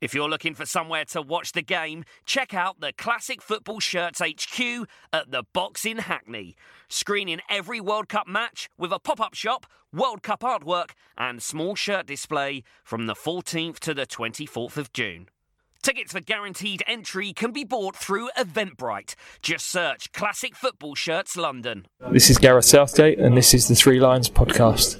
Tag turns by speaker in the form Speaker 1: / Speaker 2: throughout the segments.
Speaker 1: If you're looking for somewhere to watch the game, check out the Classic Football Shirts HQ at the Box in Hackney. Screening every World Cup match with a pop up shop, World Cup artwork, and small shirt display from the 14th to the 24th of June. Tickets for guaranteed entry can be bought through Eventbrite. Just search Classic Football Shirts London.
Speaker 2: This is Gareth Southgate, and this is the Three Lions podcast.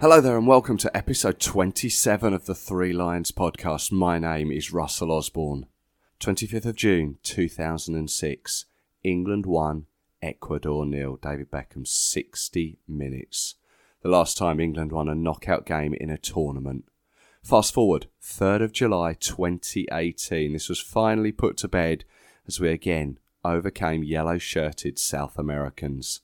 Speaker 3: Hello there, and welcome to episode 27 of the Three Lions podcast. My name is Russell Osborne. 25th of June 2006, England 1, Ecuador nil. David Beckham 60 minutes. The last time England won a knockout game in a tournament. Fast forward, 3rd of July 2018. This was finally put to bed as we again overcame yellow shirted South Americans.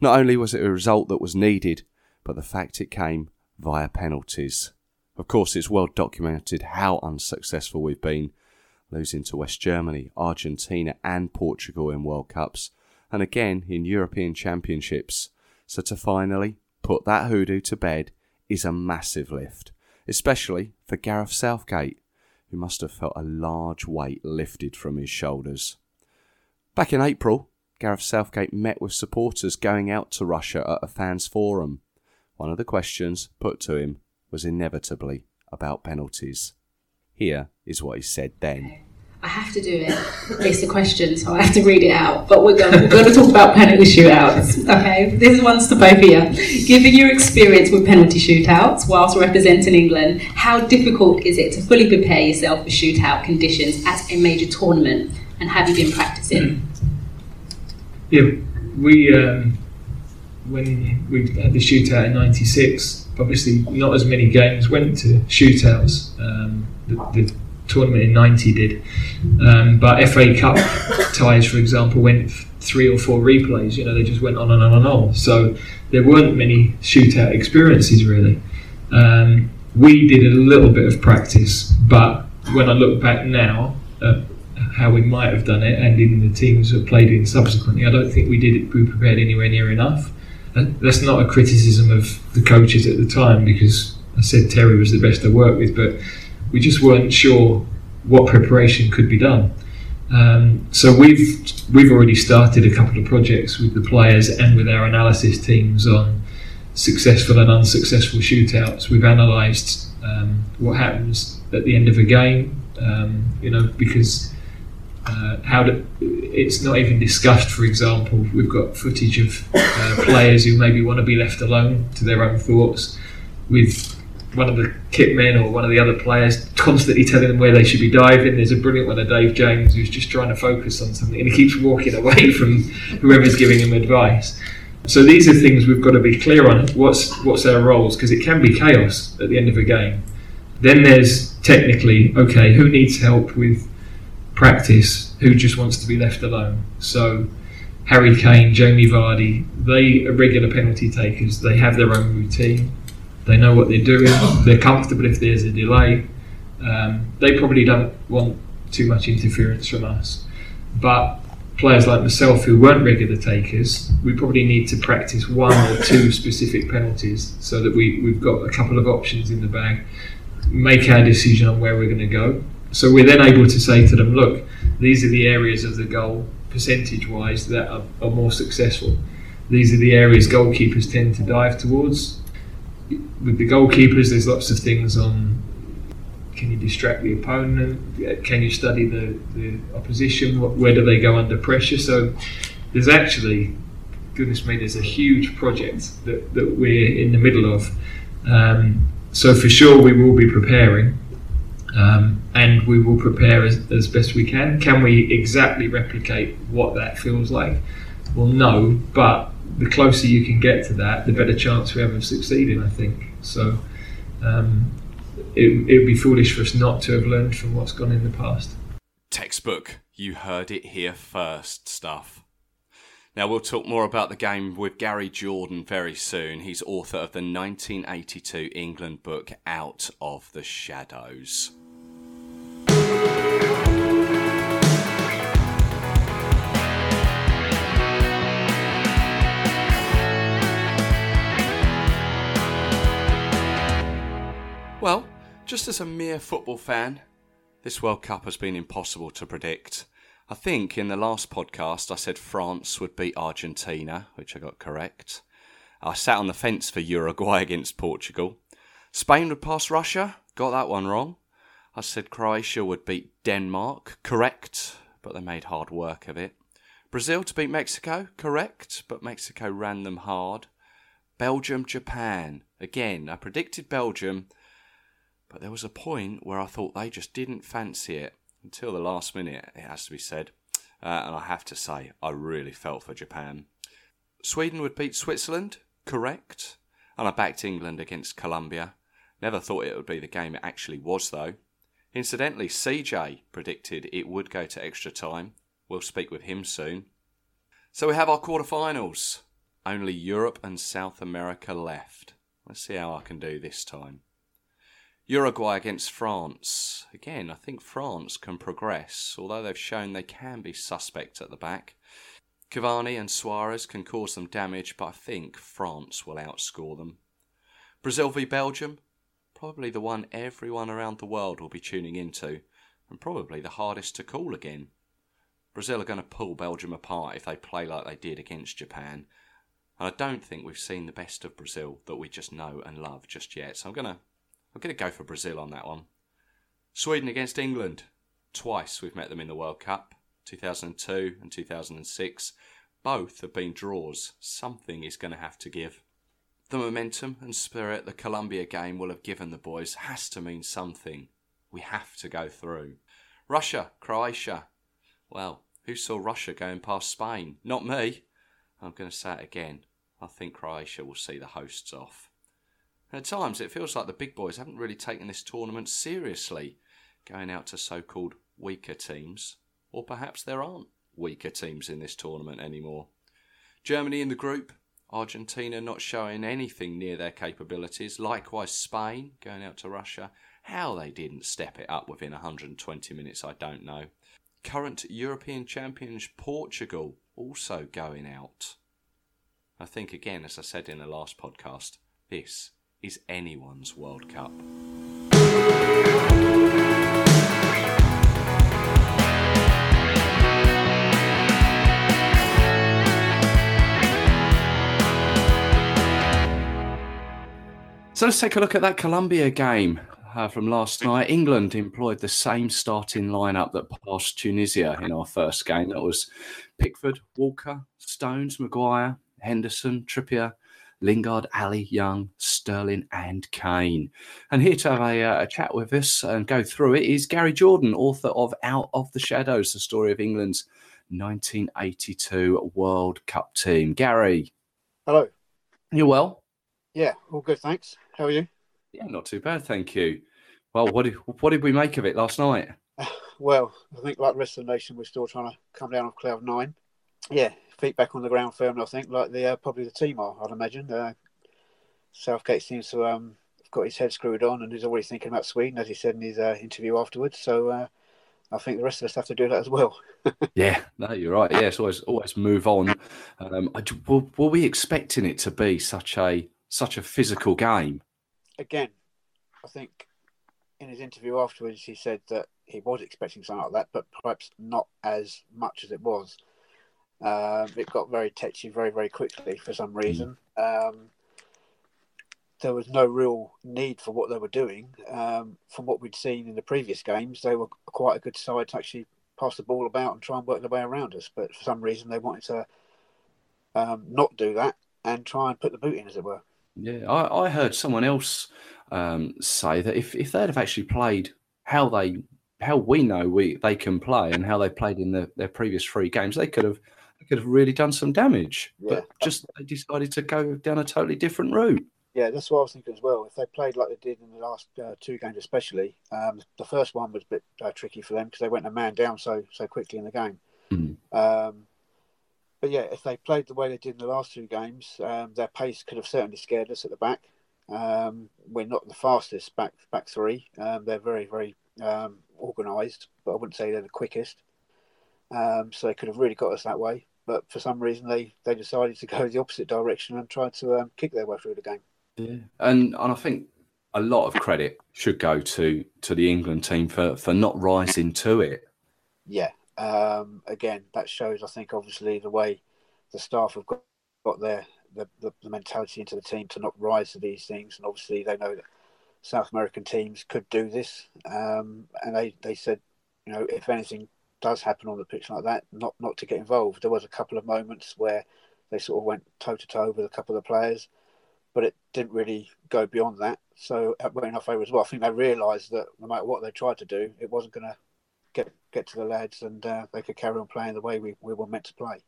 Speaker 3: Not only was it a result that was needed, but the fact it came via penalties. Of course, it's well documented how unsuccessful we've been, losing to West Germany, Argentina, and Portugal in World Cups, and again in European Championships. So to finally put that hoodoo to bed is a massive lift, especially for Gareth Southgate, who must have felt a large weight lifted from his shoulders. Back in April, Gareth Southgate met with supporters going out to Russia at a fans' forum. One of the questions put to him was inevitably about penalties. Here is what he said then.
Speaker 4: I have to do it. It's a question, so I have to read it out. But we're going, we're going to talk about penalty shootouts. Okay, this one's to both of you. Given your experience with penalty shootouts whilst representing England, how difficult is it to fully prepare yourself for shootout conditions at a major tournament? And have you been practicing?
Speaker 5: Yeah, we um, when we had the shootout in '96, obviously not as many games went to shootouts. Um, the, the, tournament in '90 did, um, but FA Cup ties, for example, went three or four replays. You know, they just went on and on and on. So there weren't many shootout experiences really. Um, we did a little bit of practice, but when I look back now at how we might have done it, and in the teams that played in subsequently, I don't think we did it. We prepared anywhere near enough that's not a criticism of the coaches at the time because I said Terry was the best I worked with, but we just weren't sure what preparation could be done. Um, so we've we've already started a couple of projects with the players and with our analysis teams on successful and unsuccessful shootouts. We've analysed um, what happens at the end of a game, um, you know, because uh, how it's not even discussed. For example, we've got footage of uh, players who maybe want to be left alone to their own thoughts, with one of the kit men or one of the other players constantly telling them where they should be diving. There's a brilliant one of Dave James who's just trying to focus on something and he keeps walking away from whoever's giving him advice. So these are things we've got to be clear on. What's what's our roles because it can be chaos at the end of a game. Then there's technically okay, who needs help with practice who just wants to be left alone. So Harry Kane, Jamie Vardy, they are regular penalty takers. They have their own routine. They know what they're doing. They're comfortable if there's a delay. Um, they probably don't want too much interference from us. But players like myself who weren't regular takers, we probably need to practice one or two specific penalties so that we, we've got a couple of options in the bag, make our decision on where we're going to go, so we're then able to say to them, look, these are the areas of the goal, percentage wise, that are, are more successful. These are the areas goalkeepers tend to dive towards. With the goalkeepers, there's lots of things on can you distract the opponent? Can you study the, the opposition? Where do they go under pressure? So there's actually, goodness me, there's a huge project that, that we're in the middle of. Um, so for sure, we will be preparing. Um, and we will prepare as, as best we can. Can we exactly replicate what that feels like? Well, no, but the closer you can get to that, the better chance we have of succeeding, I think. So um, it would be foolish for us not to have learned from what's gone in the past.
Speaker 3: Textbook, you heard it here first stuff. Now, we'll talk more about the game with Gary Jordan very soon. He's author of the 1982 England book Out of the Shadows. Well, just as a mere football fan, this World Cup has been impossible to predict. I think in the last podcast I said France would beat Argentina, which I got correct. I sat on the fence for Uruguay against Portugal. Spain would pass Russia, got that one wrong. I said Croatia would beat Denmark, correct, but they made hard work of it. Brazil to beat Mexico, correct, but Mexico ran them hard. Belgium, Japan, again, I predicted Belgium but there was a point where I thought they just didn't fancy it until the last minute, it has to be said. Uh, and I have to say, I really felt for Japan. Sweden would beat Switzerland, correct. And I backed England against Colombia. Never thought it would be the game it actually was, though. Incidentally, CJ predicted it would go to extra time. We'll speak with him soon. So we have our quarterfinals. Only Europe and South America left. Let's see how I can do this time. Uruguay against France. Again, I think France can progress, although they've shown they can be suspect at the back. Cavani and Suarez can cause them damage, but I think France will outscore them. Brazil v Belgium, probably the one everyone around the world will be tuning into, and probably the hardest to call again. Brazil are going to pull Belgium apart if they play like they did against Japan. And I don't think we've seen the best of Brazil that we just know and love just yet. So I'm going to I'm going to go for Brazil on that one. Sweden against England. Twice we've met them in the World Cup 2002 and 2006. Both have been draws. Something is going to have to give. The momentum and spirit the Colombia game will have given the boys has to mean something. We have to go through. Russia, Croatia. Well, who saw Russia going past Spain? Not me. I'm going to say it again. I think Croatia will see the hosts off. At times, it feels like the big boys haven't really taken this tournament seriously, going out to so called weaker teams. Or perhaps there aren't weaker teams in this tournament anymore. Germany in the group, Argentina not showing anything near their capabilities, likewise Spain going out to Russia. How they didn't step it up within 120 minutes, I don't know. Current European champions Portugal also going out. I think, again, as I said in the last podcast, this is anyone's World Cup. So let's take a look at that Colombia game uh, from last night. England employed the same starting lineup that passed Tunisia in our first game. That was Pickford, Walker, Stones, Maguire, Henderson, Trippier, Lingard, Alli, Young, Sterling, and Kane. And here to have a, uh, a, chat with us and go through it is Gary Jordan, author of Out of the Shadows, the story of England's 1982 World Cup team. Gary.
Speaker 6: Hello.
Speaker 3: You well?
Speaker 6: Yeah, all good, thanks. How are you?
Speaker 3: Yeah, not too bad, thank you. Well, what did, what did we make of it last night?
Speaker 6: Well, I think like the rest of the nation, we're still trying to come down off cloud nine. Yeah, feet back on the ground firmly. I think, like the uh, probably the team are. I'd imagine. Uh, Southgate seems to um got his head screwed on, and he's already thinking about Sweden, as he said in his uh, interview afterwards. So uh, I think the rest of us have to do that as well.
Speaker 3: yeah, no, you're right. Yes, always always move on. Um, I, were, were we expecting it to be such a such a physical game?
Speaker 6: Again, I think in his interview afterwards, he said that he was expecting something like that, but perhaps not as much as it was. Um, it got very touchy very, very quickly for some reason. Um, there was no real need for what they were doing. Um, from what we'd seen in the previous games, they were quite a good side to actually pass the ball about and try and work their way around us. But for some reason, they wanted to um, not do that and try and put the boot in, as it were.
Speaker 3: Yeah, I, I heard someone else um, say that if, if they'd have actually played how they how we know we they can play and how they played in the, their previous three games, they could have could have really done some damage. Yeah. But just they decided to go down a totally different route.
Speaker 6: Yeah, that's what I was thinking as well. If they played like they did in the last uh, two games, especially um, the first one was a bit uh, tricky for them because they went a man down so so quickly in the game. Mm. Um, but yeah, if they played the way they did in the last two games, um, their pace could have certainly scared us at the back. Um, we're not the fastest back back three. Um, they're very very um, organised, but I wouldn't say they're the quickest. Um, so they could have really got us that way. But for some reason, they, they decided to go the opposite direction and try to um, kick their way through the game.
Speaker 3: Yeah, and and I think a lot of credit should go to to the England team for for not rising to it.
Speaker 6: Yeah. Um, again, that shows. I think obviously the way the staff have got, got their the, the, the mentality into the team to not rise to these things, and obviously they know that South American teams could do this, um, and they, they said, you know, if anything does happen on the pitch like that, not not to get involved. There was a couple of moments where they sort of went toe to toe with a couple of players, but it didn't really go beyond that. So it went in our favour as well. I think they realised that no matter what they tried to do, it wasn't going to get get to the lads, and uh, they could carry on playing the way we, we were meant to play.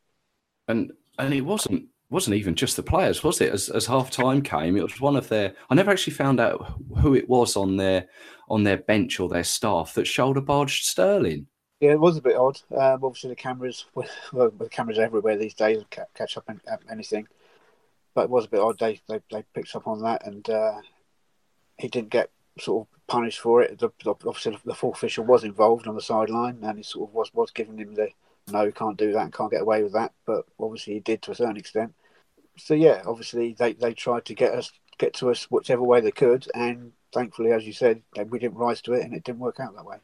Speaker 3: And and it wasn't wasn't even just the players, was it? As as half time came, it was one of their. I never actually found out who it was on their on their bench or their staff that shoulder barged Sterling.
Speaker 6: Yeah, it was a bit odd. Um, obviously, the cameras, well, the cameras everywhere these days catch up on anything. But it was a bit odd. They they, they picked up on that, and uh, he didn't get sort of punished for it. The, obviously, the full official was involved on the sideline, and he sort of was was giving him the no, you can't do that can't get away with that. But obviously, he did to a certain extent. So yeah, obviously they, they tried to get us get to us whichever way they could, and thankfully, as you said, we didn't rise to it, and it didn't work out that way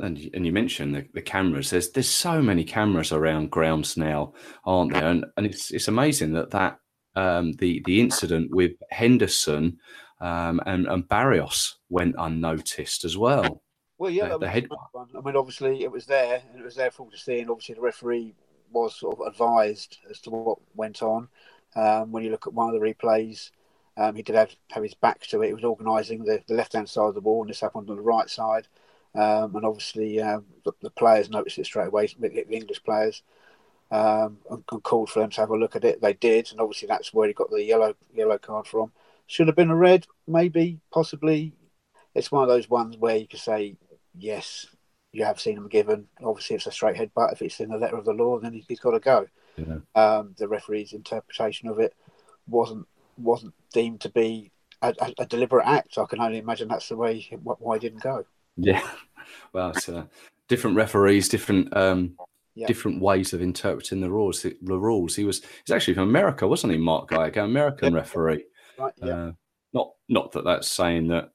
Speaker 3: and and you mentioned the, the cameras. There's there's so many cameras around grounds now, aren't there? And and it's it's amazing that that um, the the incident with Henderson um, and and Barrios went unnoticed as well.
Speaker 6: Well, yeah, the, the head one. I mean, obviously it was there and it was there for all to see, and obviously the referee was sort of advised as to what went on. Um, when you look at one of the replays, um, he did have, have his back to it. He was organising the, the left hand side of the ball, and this happened on the right side. Um, and obviously, um, the, the, players noticed it straight away, the English players, um, and, and, called for them to have a look at it. They did, and obviously that's where he got the yellow yellow card from. Should have been a red, maybe, possibly. It's one of those ones where you could say, yes, you have seen him given. Obviously, it's a straight head, but if it's in the letter of the law, then he's got to go. Yeah. Um, the referee's interpretation of it wasn't wasn't deemed to be a, a, a, deliberate act. I can only imagine that's the way why he didn't go.
Speaker 3: Yeah, well, it's uh, different referees, different um, yeah. different ways of interpreting the rules. The, rules. He was he's actually from America, wasn't he, Mark Geiger, American yeah. referee?
Speaker 6: Right. Yeah. Uh,
Speaker 3: not not that that's saying that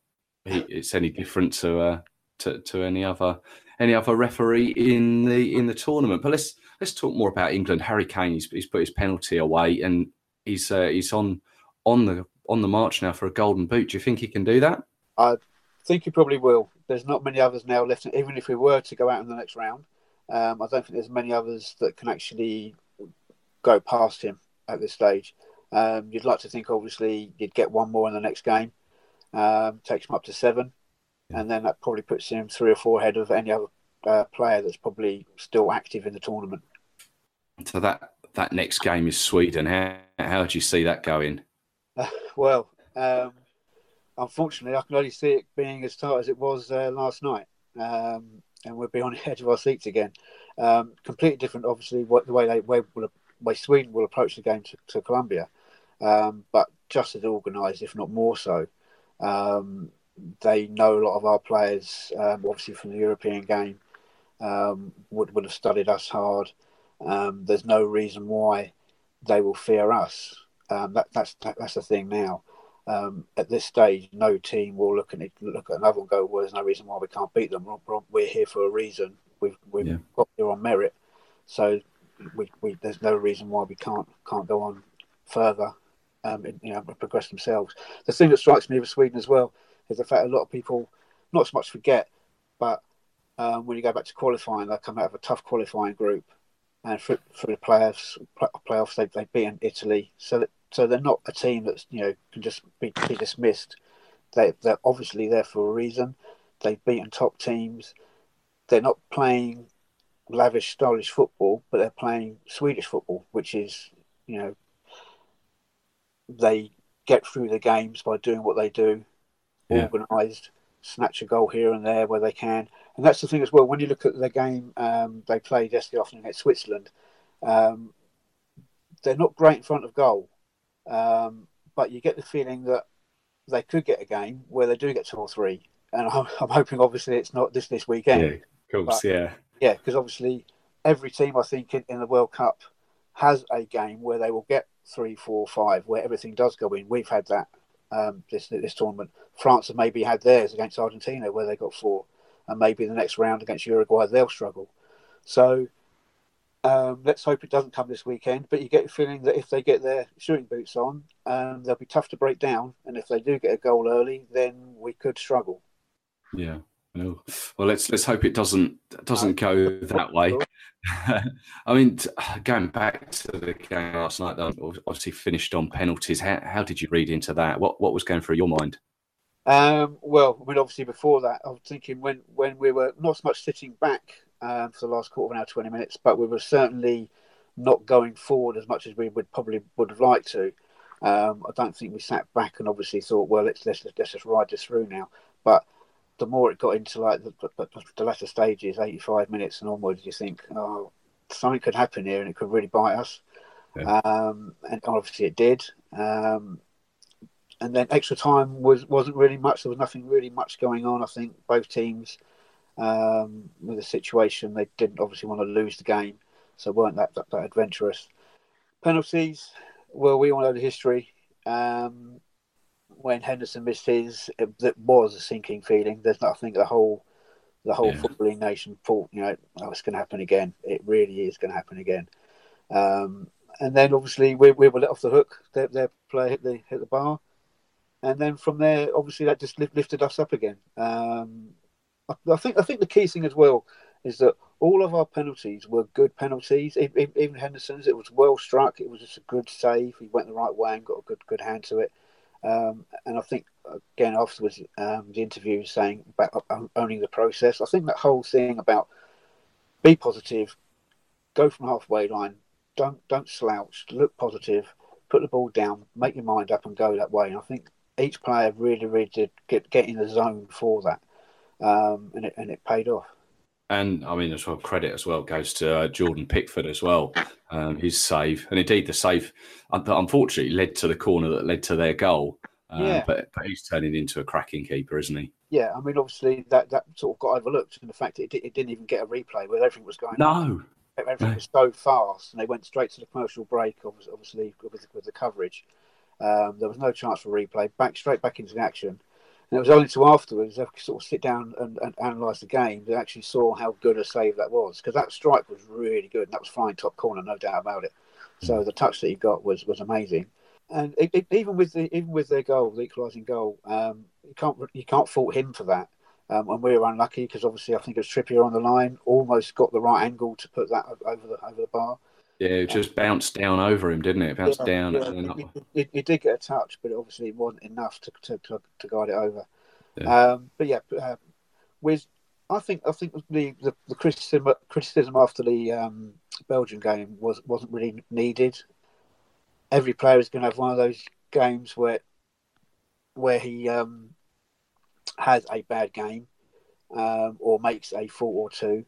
Speaker 3: he, it's any different to uh, to to any other any other referee in the in the tournament. But let's let's talk more about England. Harry Kane, he's, he's put his penalty away, and he's uh, he's on on the on the march now for a golden boot. Do you think he can do that?
Speaker 6: I think he probably will. There's not many others now left. Even if we were to go out in the next round, um, I don't think there's many others that can actually go past him at this stage. Um, you'd like to think, obviously, you'd get one more in the next game. Um, takes him up to seven, and then that probably puts him three or four ahead of any other uh, player that's probably still active in the tournament.
Speaker 3: So that that next game is Sweden. How how do you see that going?
Speaker 6: Uh, well, um, unfortunately, I can only see it being as tight as it was uh, last night, um, and we'll be on the edge of our seats again. Um, completely different, obviously, what the way they way, way Sweden will approach the game to, to Colombia, um, but just as organised, if not more so. Um, they know a lot of our players, um, obviously from the European game, um, would would have studied us hard. there's no reason why they will fear us. that, that's that, that's the thing now um, at this stage, no team will look at it, look at another and go, "Well, there's no reason why we can't beat them. We're here for a reason. We've we've yeah. got here on merit, so we, we, there's no reason why we can't can't go on further, um, and, you know, progress themselves. The thing that strikes me with Sweden as well is the fact a lot of people not so much forget, but um, when you go back to qualifying, they come out of a tough qualifying group, and for, for the playoffs, playoffs they they beat Italy, so that so they're not a team that's you know can just be, be dismissed. They they're obviously there for a reason. They've beaten top teams. They're not playing lavish, stylish football, but they're playing Swedish football, which is you know they get through the games by doing what they do, yeah. organised, snatch a goal here and there where they can. And that's the thing as well. When you look at the game um, they played yesterday afternoon against Switzerland, um, they're not great in front of goal, um, but you get the feeling that they could get a game where they do get two or three. And I'm, I'm hoping, obviously, it's not this this weekend.
Speaker 3: Yeah, of course,
Speaker 6: But-
Speaker 3: yeah.
Speaker 6: Yeah, because obviously every team I think in, in the World Cup has a game where they will get three, four, five, where everything does go in. We've had that um, this this tournament. France have maybe had theirs against Argentina where they got four, and maybe the next round against Uruguay they'll struggle. So um, let's hope it doesn't come this weekend. But you get the feeling that if they get their shooting boots on, um, they'll be tough to break down, and if they do get a goal early, then we could struggle.
Speaker 3: Yeah. Well, well, let's let's hope it doesn't doesn't go that way. I mean, going back to the game last night, though, obviously finished on penalties. How, how did you read into that? What what was going through your mind?
Speaker 6: Um, well, I mean, obviously before that, I was thinking when, when we were not so much sitting back um, for the last quarter of an hour, twenty minutes, but we were certainly not going forward as much as we would probably would have liked to. Um, I don't think we sat back and obviously thought, well, let's let's, let's just ride this through now. But the more it got into like the, the, the latter stages, eighty-five minutes and onwards, you think, oh, something could happen here and it could really bite us.
Speaker 3: Yeah.
Speaker 6: Um, and obviously it did. Um, and then extra time was wasn't really much. There was nothing really much going on. I think both teams, um, with the situation, they didn't obviously want to lose the game, so weren't that that, that adventurous. Penalties. Well, we all know the history. Um, when Henderson missed his, it, that was a sinking feeling. There's not, I think the whole the whole
Speaker 3: Yeah.
Speaker 6: footballing nation thought, you know, oh, it's going to happen again. It really is going to happen again. Um, and then obviously we, we were let off the hook. Their, their player hit the hit the bar, and then from there, obviously that just lift, lifted us up again. Um, I, think I think the key thing as well is that all of our penalties were good penalties. E- e- Even Henderson's, it was well struck. It was just a good save. He went the right way and got a good good hand to it. Um, and I think again afterwards, um, the interview was saying about o- owning the process. I think that whole thing about be positive, go from halfway line, don't don't slouch, look positive, put the ball down, make your mind up, and go that way. And I think each player really, really did get get in the zone for that, um, and it and it paid off.
Speaker 3: And I mean, as well, credit as well goes to uh, Jordan Pickford as well. Um, his save, and indeed the save, that unfortunately led to the corner that led to their goal. Um,
Speaker 6: Yeah.
Speaker 3: But but he's turning into a cracking keeper, isn't he?
Speaker 6: Yeah, I mean, obviously that, that sort of got overlooked, and the fact that it, it didn't even get a replay where everything was going.
Speaker 3: No.
Speaker 6: everything was so fast, and they went straight to the commercial break. obvi- Obviously, with, with the coverage, um, there was no chance for replay. Back straight back into the action, and it was only to afterwards they could sort of sit down and, and analyse the game. They actually saw how good a save that was because that strike was really good, and that was flying top corner, no doubt about it. So the touch that he got was was amazing. And it, it, even with the even with their goal, the equalising goal, um, you can't you can't fault him for that. Um, and we were unlucky because obviously I think it was Trippier on the line, almost got the right angle to put that over the over the bar.
Speaker 3: Yeah, it just bounced down over him, didn't it? It bounced
Speaker 6: Yeah,
Speaker 3: down.
Speaker 6: yeah,
Speaker 3: and then
Speaker 6: he,
Speaker 3: up.
Speaker 6: he- he did get a touch, but obviously it wasn't enough to to, to, to guide it over.
Speaker 3: Yeah.
Speaker 6: Um, but yeah, uh, with I think I think the the, the criticism criticism after the um, Belgian game was wasn't really needed. Every player is going to have one of those games where where he um, has a bad game um, or makes a fault or two.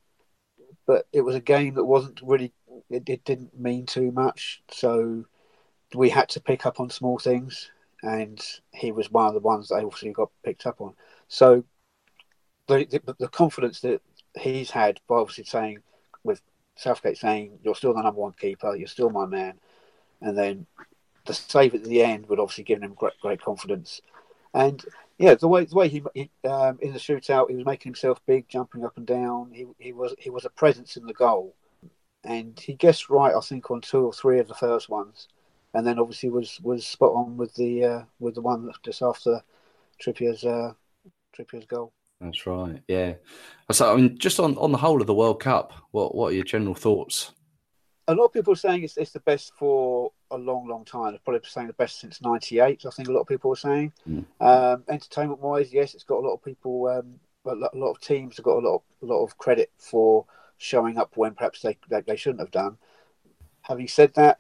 Speaker 6: But it was a game that wasn't really it, it didn't mean too much, so we had to pick up on small things, and he was one of the ones that obviously got picked up on. So the the, the confidence that he's had by obviously saying with Southgate saying you're still the number one keeper, you're still my man, and then the save at the end would obviously give him great great confidence, and yeah, the way the way he, he um, in the shootout, he was making himself big, jumping up and down. He he was he was a presence in the goal, and he guessed right, I think, on two or three of the first ones, and then obviously was was spot on with the uh, with the one just after Trippier's uh, Trippier's goal.
Speaker 3: That's right. Yeah. So I mean, just on, on the whole of the World Cup, what what are your general thoughts?
Speaker 6: A lot of people are saying it's, it's the best for a long, long time. They're probably saying the best since '98. I think a lot of people are saying.
Speaker 3: Mm.
Speaker 6: Um, entertainment wise, yes, it's got a lot of people. Um, a lot of teams have got a lot, of, a lot of credit for showing up when perhaps they, they they shouldn't have done. Having said that,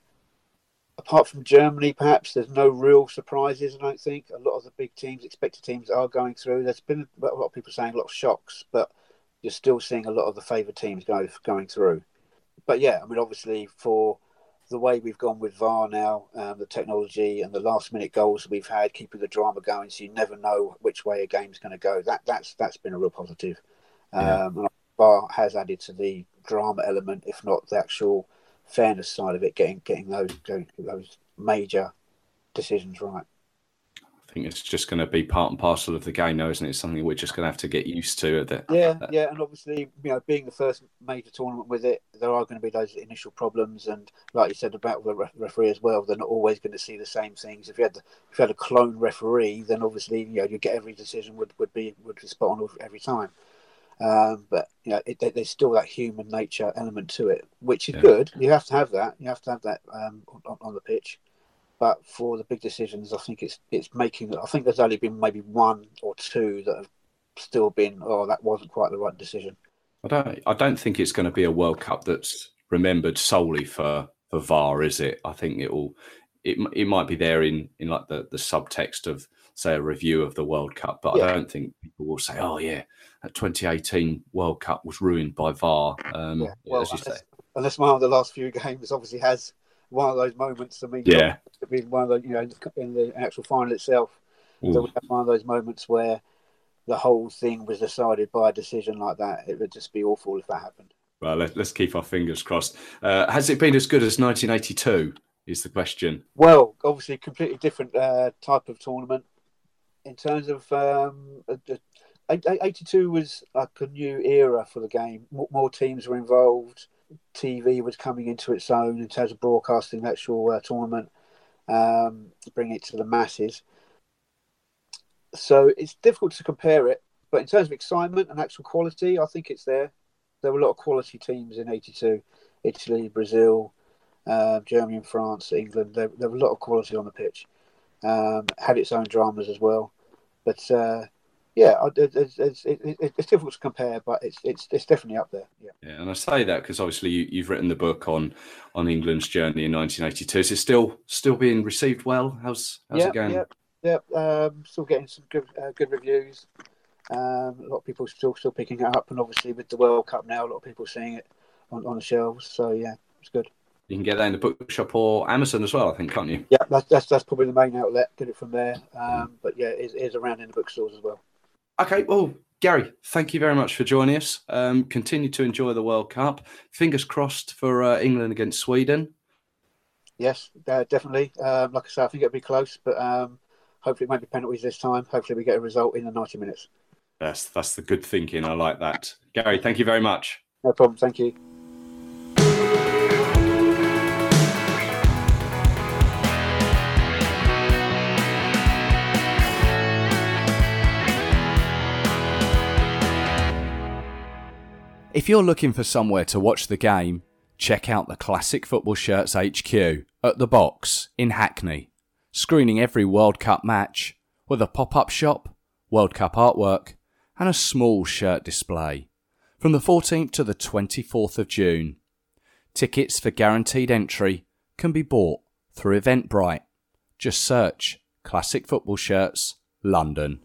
Speaker 6: apart from Germany, perhaps there's no real surprises. I don't think a lot of the big teams, expected teams, are going through. There's been a lot of people saying a lot of shocks, but you're still seeing a lot of the favoured teams go going through. But yeah, I mean, obviously for the way we've gone with VAR now, um, the technology and the last minute goals we've had, keeping the drama going, so you never know which way a game's going to go. That that's that's been a real positive.
Speaker 3: Yeah.
Speaker 6: Um, VAR has added to the drama element, if not the actual fairness side of it, getting getting those getting those major decisions right.
Speaker 3: I think it's just going to be part and parcel of the game now, isn't it? It's something we're just going to have to get used to. That
Speaker 6: Yeah, uh, yeah, and obviously, you know, being the first major tournament with it, there are going to be those initial problems, and like you said about the referee as well, they're not always going to see the same things. If you had if you had a clone referee, then obviously, you know, you get every decision would, would be would be spot on every time. Um, but you know, it, there's still that human nature element to it, which is
Speaker 3: Yeah.
Speaker 6: good. You have to have that. You have to have that um, on, on the pitch. But for the big decisions, I think it's it's making. I think there's only been maybe one or two that have still been. Oh, that wasn't quite the right decision.
Speaker 3: I don't. I don't think it's going to be a World Cup that's remembered solely for for VAR, is it? I think it will. It it might be there in in like the the subtext of say a review of the World Cup, but
Speaker 6: Yeah.
Speaker 3: I don't think people will say, "Oh yeah, 2018 World Cup was ruined by VAR." Um,
Speaker 6: Yeah, well,
Speaker 3: as you say,
Speaker 6: unless, unless one of the last few games obviously has one of those moments. I mean,
Speaker 3: Yeah.
Speaker 6: to be one of the you know in the actual final itself,
Speaker 3: Ooh.
Speaker 6: so we have one of those moments where the whole thing was decided by a decision like that. It would just be awful if that happened.
Speaker 3: Well, let, let's keep our fingers crossed. Uh, has it been as good as 1982? Is the question.
Speaker 6: Well, obviously, completely different uh, type of tournament in terms of um, the- eight- eight- 82 was like a new era for the game. More, teams were involved. TV was coming into its own in terms of broadcasting the actual uh, tournament, um, bringing it to the masses. So it's difficult to compare it, but in terms of excitement and actual quality, I think it's there. There were a lot of quality teams in '82, Italy, Brazil, uh, Germany, and France, England. There, there were a lot of quality on the pitch. Um, had its own dramas as well, but uh, yeah, it's, it's, it, it- it's difficult to compare, but it's it's it's definitely up there. Yeah.
Speaker 3: Yeah, and I say that because obviously you, you've written the book on on England's journey in 1982. Is it still still being received well? How's how's
Speaker 6: yeah,
Speaker 3: it going?
Speaker 6: yeah, yeah. Um, still getting some good uh, good reviews. Um, a lot of people still still picking it up, and obviously with the World Cup now, a lot of people seeing it on, on the shelves. So yeah, it's good.
Speaker 3: You can get that in the bookshop or Amazon as well, I think, can't you?
Speaker 6: Yeah, that's that's, that's probably the main outlet. Get it from there. Um, but yeah, it is around in the bookstores as well.
Speaker 3: Okay, well, Gary, thank you very much for joining us. Um, continue to enjoy the World Cup. Fingers crossed for uh, England against Sweden.
Speaker 6: Yes, uh, definitely. Um, like I say, I think it'll be close, but um, hopefully it won't be penalties this time. Hopefully we get a result in the ninety minutes.
Speaker 3: That's that's the good thinking. I like that. Gary, thank you very much.
Speaker 6: No problem. Thank you.
Speaker 3: If you're looking for somewhere to watch the game, check out the Classic Football Shirts HQ at the Box in Hackney, screening every World Cup match with a pop up shop, World Cup artwork, and a small shirt display from the 14th to the 24th of June. Tickets for guaranteed entry can be bought through Eventbrite. Just search Classic Football Shirts London.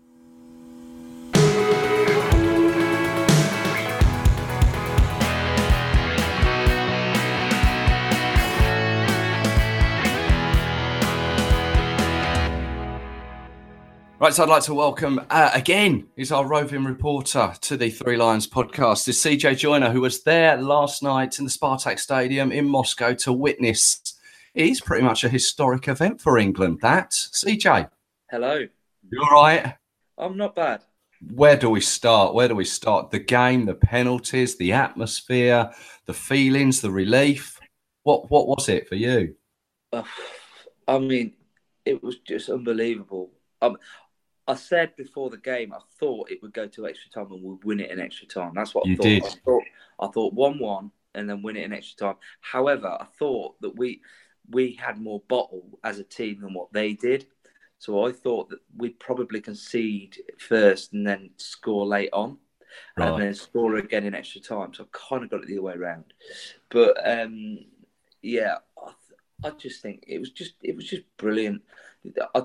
Speaker 3: Right, so I'd like to welcome uh, again is our roving reporter to the Three Lions podcast. Is CJ Joiner, who was there last night in the Spartak Stadium in Moscow to witness. It's pretty much a historic event for England. That CJ,
Speaker 7: Hello.
Speaker 3: you all right?
Speaker 7: I'm not bad.
Speaker 3: Where do we start? Where do we start? The game, the penalties, the atmosphere, the feelings, the relief. What what was it for you?
Speaker 7: Uh, I mean, it was just unbelievable. Um, I said before the game, I thought it would go to extra time and we'd win it in extra time. That's what I
Speaker 3: You
Speaker 7: thought.
Speaker 3: did.
Speaker 7: I thought I thought one-one and then win it in extra time. However, I thought that we we had more bottle as a team than what they did. So I thought that we'd probably concede first and then score late on,
Speaker 3: Right.
Speaker 7: and then score again in extra time. So I kind of got it the other way around. But um, yeah, I, I just think it was just it was just brilliant. I,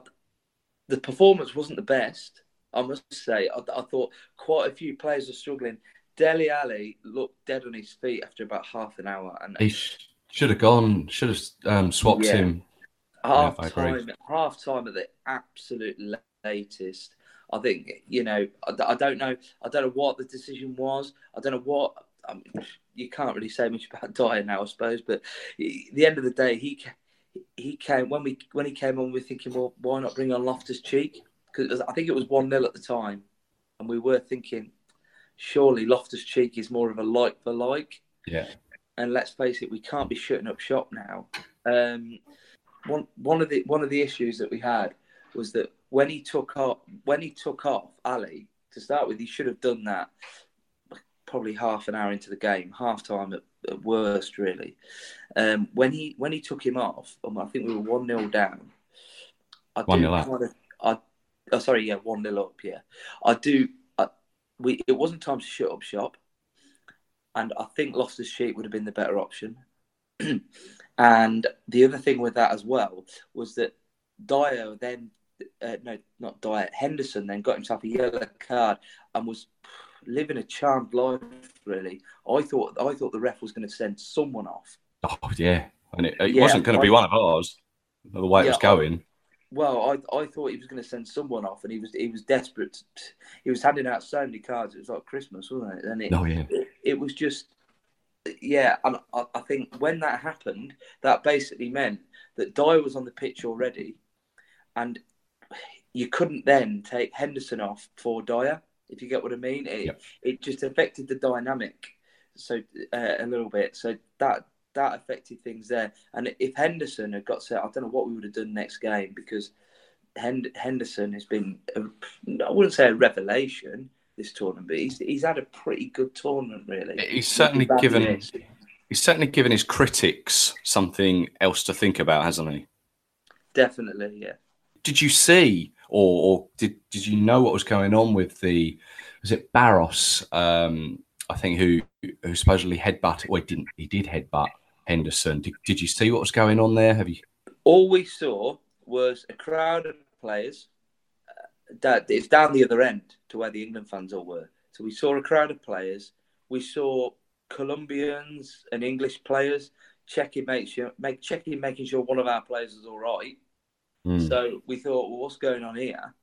Speaker 7: the performance wasn't the best, I must say. I, I thought quite a few players are struggling. Dele Alli looked dead on his feet after about half an hour, and
Speaker 3: He's Should have gone. Should have um, swapped
Speaker 7: Yeah.
Speaker 3: him.
Speaker 7: half
Speaker 3: I agree.
Speaker 7: time, half time at the absolute latest. I think you know. I don't know. I don't know what the decision was. I don't know what. I mean, you can't really say much about Dier now, I suppose. But at the end of the day, he he came when we when he came on. We were thinking, well, why not bring on Loftus Cheek? Because I think it was one 0 at the time, and we were thinking, surely Loftus Cheek is more of a like for like
Speaker 3: Yeah.
Speaker 7: and let's face it, we can't be shutting up shop now. Um, one one of the one of the issues that we had was that when he took off when he took off Alli to start with, he should have done that probably half an hour into the game, half time at, at worst, really. Um, when he when he took him off, um, I think we were one 0 down. I
Speaker 3: 1-0
Speaker 7: do
Speaker 3: up.
Speaker 7: kind of, I, oh, sorry, yeah, one 0 up. Yeah, I do. I, we it wasn't time to shut up shop and I think Loftus Cheek would have been the better option. and the other thing with that as well was that Dier then, uh, no, not Dier, Henderson then got himself a yellow card and was living a charmed life. Really, I thought I thought the ref was going to send someone off.
Speaker 3: Oh yeah. And it, it
Speaker 7: Yeah,
Speaker 3: wasn't going to be
Speaker 7: I-
Speaker 3: one of ours. The way it was
Speaker 7: Yeah, I-
Speaker 3: going.
Speaker 7: Well, I, I thought he was going to send someone off, and he was he was desperate. He was handing out so many cards. It was like Christmas, wasn't it? And it,
Speaker 3: Oh yeah.
Speaker 7: it, it was just yeah and I, I think when that happened that basically meant that Dier was on the pitch already and you couldn't then take Henderson off for Dier if you get what I mean it,
Speaker 3: Yep.
Speaker 7: it just affected the dynamic so uh, a little bit so that that affected things there and if Henderson had got set I don't know what we would have done next game because Hend- Henderson has been a, I wouldn't say a revelation this tournament but he's, he's had a pretty good tournament really
Speaker 3: He's certainly given
Speaker 7: years.
Speaker 3: he's certainly given his critics something else to think about, hasn't he?
Speaker 7: Definitely, yeah.
Speaker 3: Did you see or, or did did you know what was going on with the was it Barros? Um, I think who who supposedly headbutt. Well, he didn't. He did headbutt Henderson. Did, did you see what was going on there? Have you?
Speaker 7: All we saw was a crowd of players. Uh, that it's down the other end to where the England fans all were. So we saw a crowd of players. We saw Colombians and English players checking, make sure, make checking, making sure one of our players is all right.
Speaker 3: Hmm.
Speaker 7: So we thought, well, what's going on here?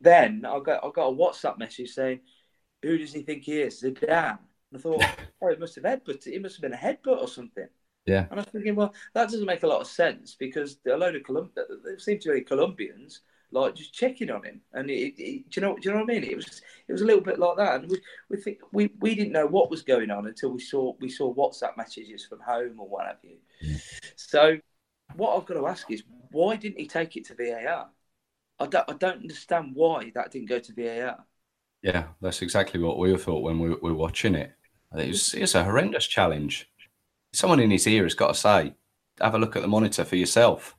Speaker 7: Then I got I got a WhatsApp message saying, "Who does he think he is?" Zidane. And I thought, oh, it must have headbutted. It must have been a headbutt or something.
Speaker 3: Yeah.
Speaker 7: And I was thinking, well, that doesn't make a lot of sense because a load of Colum- there seem to be Colombians like just checking on him, and it, it, do you know do you know what I mean? It was it was a little bit like that, and we we think we, we didn't know what was going on until we saw we saw WhatsApp messages from home or what have you. So what I've got to ask is why didn't he take it to VAR? I don't I don't understand why that didn't go to VAR.
Speaker 3: Yeah, that's exactly what we thought when we were watching it. I think It's, a horrendous challenge. Someone in his ear has got to say, have a look at the monitor for yourself.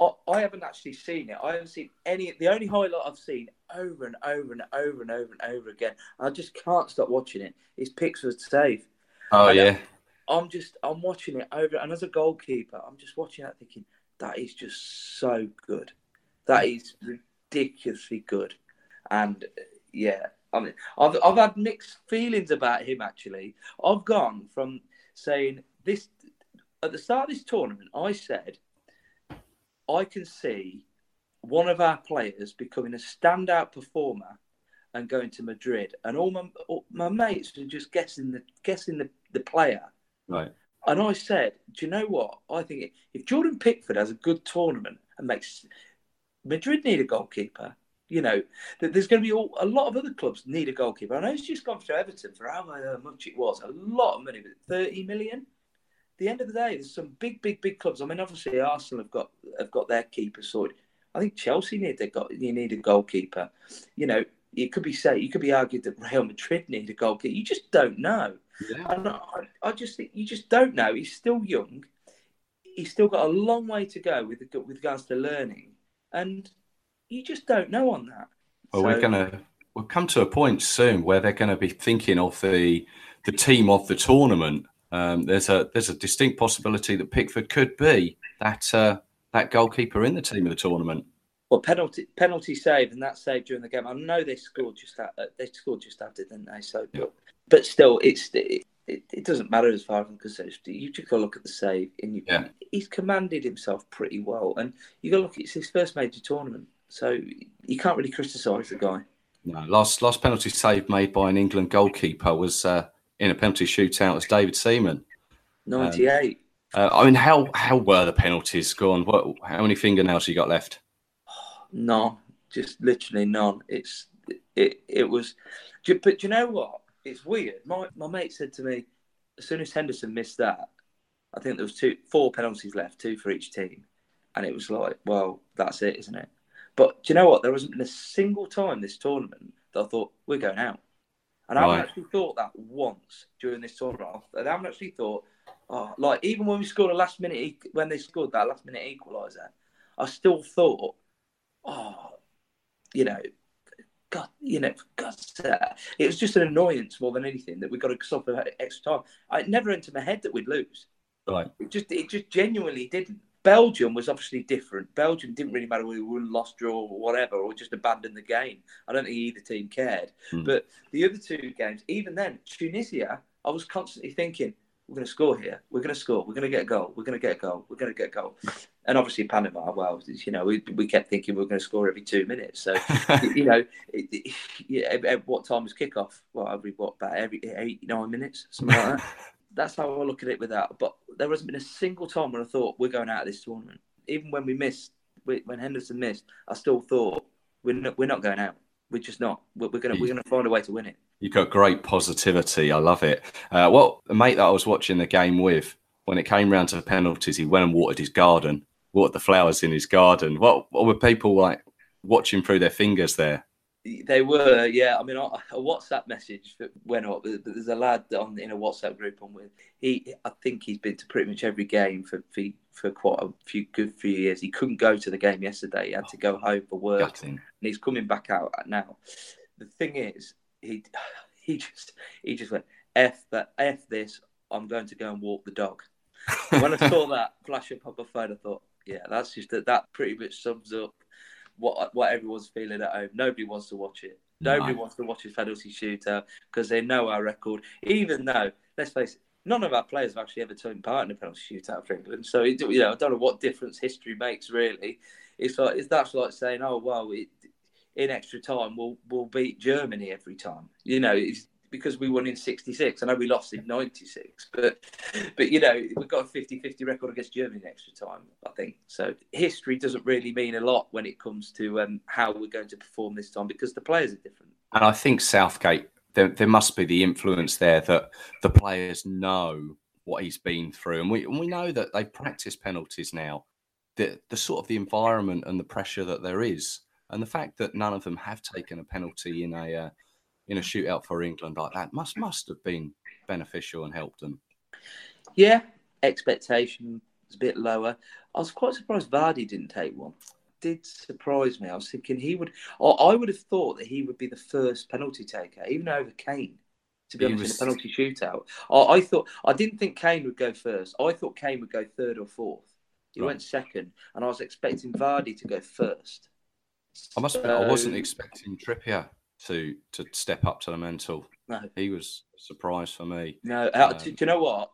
Speaker 7: I, I haven't actually seen it. I haven't seen any. The only highlight I've seen over and over and over and over and over again. I just can't stop watching it. Is Pickford's save.
Speaker 3: Oh,
Speaker 7: know.
Speaker 3: yeah.
Speaker 7: I'm just I'm watching it over, and as a goalkeeper, I'm just watching that thinking that is just so good. That is ridiculously good, and uh, yeah, I mean, I've I've had mixed feelings about him actually. I've gone from saying this at the start of this tournament. I said I can see one of our players becoming a standout performer and going to Madrid, and all my all my mates were just guessing the guessing the, the player.
Speaker 3: Right.
Speaker 7: And I said, do you know what? I think if Jordan Pickford has a good tournament and makes Madrid need a goalkeeper, you know, that there's going to be all, a lot of other clubs need a goalkeeper. I know he's just gone for Everton for how uh, much it was, a lot of money, but 30 million. At the end of the day, there's some big, big, big clubs. I mean, obviously Arsenal have got have got their keeper sorted. I think Chelsea need they got you need a goalkeeper. You know, it could be say you could be argued that Real Madrid need a goalkeeper. You just don't know. And I, I just think you just don't know. He's still young. He's still got a long way to go with with regards to learning, and you just don't know on that.
Speaker 3: Well, we're gonna we'll come to a point soon where they're going to be thinking of the the team of the tournament. Um, there's a there's a distinct possibility that Pickford could be that uh, that goalkeeper in the team of the tournament.
Speaker 7: Well, penalty penalty save and that save during the game. I know they scored just that. They scored just after, didn't they? So, but, but still, it's it, it doesn't matter as far as I'm concerned. You took a look at the save, and you,
Speaker 3: Yeah.
Speaker 7: he's commanded himself pretty well. And you got to look; it's his first major tournament, so you can't really criticise the guy.
Speaker 3: No, last last penalty save made by an England goalkeeper was uh, in a penalty shootout as David Seaman.
Speaker 7: Ninety-eight.
Speaker 3: Uh, I mean, how how were the penalties gone? What how many fingernails you got left?
Speaker 7: None, just literally none. It's it it was, but do you know what? It's weird. My my mate said to me, as soon as Henderson missed that, I think there was two four penalties left, two for each team, and it was like, well, that's it, isn't it? But do you know what? There hasn't been a single time this tournament that I thought we're going out, and I haven't actually thought that once during this tournament. I haven't actually thought, oh, like even when we scored a last minute when they scored that last minute equaliser, I still thought, oh, you know, God, you know, for God's sake. it was just an annoyance more than anything that we got to suffer extra time. It never entered my head that we'd lose.
Speaker 3: Right.
Speaker 7: It just, it just genuinely didn't. Belgium was obviously different. Belgium didn't really matter whether we won, lost, draw, or whatever, or just abandoned the game. I don't think either team cared.
Speaker 3: Hmm.
Speaker 7: But the other two games, even then, Tunisia, I was constantly thinking, we're going to score here. We're going to score. We're going to get a goal. We're going to get a goal. We're going to get a goal. And obviously Panama, well, you know, we, we kept thinking we were going to score every two minutes. So, you know, it, it, yeah, at- at what time was kickoff? Well, every what about every eight nine minutes, something like that. That's how I look at it. With that, but there hasn't been a single time when I thought we're going out of this tournament. Even when we missed, we- when Henderson missed, I still thought we're not, we're not going out. We're just not. We're, we're gonna we're gonna find a way to win it.
Speaker 3: You've got great positivity. I love it. Uh, well, a mate that I was watching the game with, when it came round to the penalties, he went and watered his garden, watered the flowers in his garden. What, what were people like watching through their fingers there?
Speaker 7: They were, yeah. I mean, a a WhatsApp message that went up. There's a lad on in a WhatsApp group I'm with. He, I think he's been to pretty much every game for for, for quite a few good few years. He couldn't go to the game yesterday. He had to go home for work,
Speaker 3: Gutting.
Speaker 7: and he's coming back out now. The thing is, he he just he just went f that f this. I'm going to go and walk the dog. when I saw that flash up on my phone, I thought, yeah, that's just that. That pretty much sums up what what everyone's feeling at home. Nobody wants to watch it. Nobody
Speaker 3: No.
Speaker 7: wants to watch a penalty shootout because they know our record. Even though, let's face it, none of our players have actually ever taken part in a penalty shootout for England. So it, you know, I don't know what difference history makes really. It's like it's that's like saying, oh well, it, in extra time we'll we'll beat Germany every time. You know, it's because we won in 66. I know we lost in 96, but but you know, we've got a 50-50 record against Germany in extra time, I think. So history doesn't really mean a lot when it comes to um, how we're going to perform this time because the players are different.
Speaker 3: And I think Southgate, there, there must be the influence there that the players know what he's been through, and we and we know that they practice penalties now. The the sort of the environment and the pressure that there is, and the fact that none of them have taken a penalty in a uh, in a shootout for England like that must must have been beneficial and helped them.
Speaker 7: Yeah, expectation was a bit lower. I was quite surprised Vardy didn't take one. Did surprise me. I was thinking he would. Or I would have thought that he would be the first penalty taker, even over Kane. To be
Speaker 3: He
Speaker 7: honest,
Speaker 3: was-
Speaker 7: in a penalty shootout, I, I thought I didn't think Kane would go first. I thought Kane would go third or fourth. He
Speaker 3: Right.
Speaker 7: went second, and I was expecting Vardy to go first.
Speaker 3: I must admit, I wasn't
Speaker 7: So-
Speaker 3: expecting Trippier to to step up to the mental.
Speaker 7: No,
Speaker 3: He was a surprise for me.
Speaker 7: No, uh,
Speaker 3: Um,
Speaker 7: do, do you know what?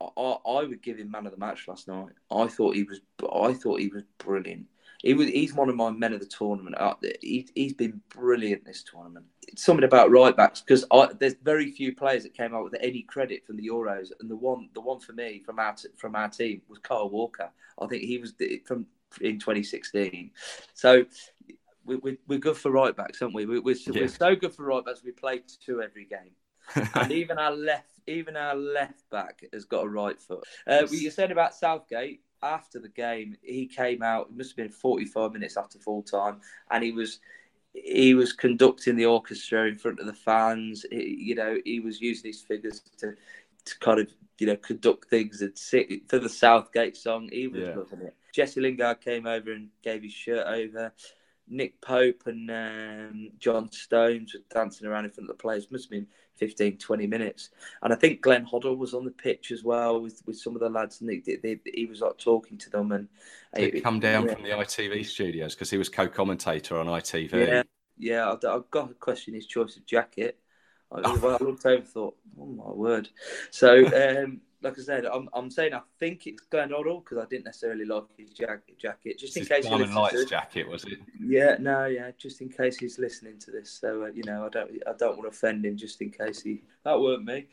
Speaker 7: I, I, would give him man of the match last night. I thought he was. I thought he was brilliant. He was. He's one of my men of the tournament. Uh, he, he's been brilliant this tournament. It's something about right backs because there's very few players that came out with any credit from the Euros, and the one, the one for me from our t- from our team was Kyle Walker. I think he was from in 2016. So. We, we, we're good for right backs, aren't we? we we're, so-
Speaker 3: Yeah.
Speaker 7: we're so good for right backs. We play two every game and even our left, even our left back has got a right foot. Uh, what you said about Southgate after the game, he came out. It must have been forty-five minutes after full time, and he was he was conducting the orchestra in front of the fans. He- you know, he was using his figures to to kind of you know conduct things and sit to the Southgate song. He was
Speaker 3: Yeah.
Speaker 7: loving it. Jesse Lingard came over and gave his shirt over. Nick Pope and um, John Stones were dancing around in front of the players. Must have been 15, 20 minutes. And I think Glenn Hoddle was on the pitch as well with, with some of the lads, and they, they, he was like talking to them. And
Speaker 3: He'd come down
Speaker 7: yeah,
Speaker 3: from the ITV studios because he was co-commentator on ITV.
Speaker 7: Yeah, yeah. I've, I've got to question his choice of jacket. I, I looked over, and thought, oh my word. So, um, like I said, I'm, I'm saying I think it's Glenn Hoddle because I didn't necessarily like his jacket. jacket just in
Speaker 3: His
Speaker 7: case he
Speaker 3: Diamond Lights
Speaker 7: to it.
Speaker 3: jacket, was it?
Speaker 7: Yeah, no, yeah, just in case he's listening to this. So uh, you know, I don't, I don't want to offend him. Just in case he, that weren't me.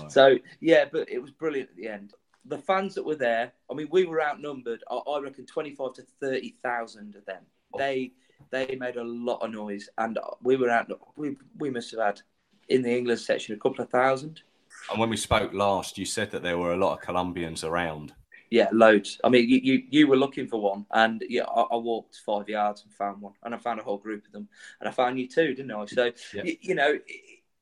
Speaker 3: Right.
Speaker 7: So yeah, but it was brilliant at the end. The fans that were there, I mean, we were outnumbered. I, I reckon twenty-five to thirty thousand of them.
Speaker 3: Oh.
Speaker 7: They they made a lot of noise, and we were out. We we must have had in the England section a couple of thousand.
Speaker 3: And when we spoke last, you said that there were a lot of Colombians around.
Speaker 7: Yeah, loads. I mean, you, you, you were looking for one, and yeah, I, I walked five yards and found one, and I found a whole group of them, and I found you too, didn't I? So,
Speaker 3: Yeah.
Speaker 7: you, you know,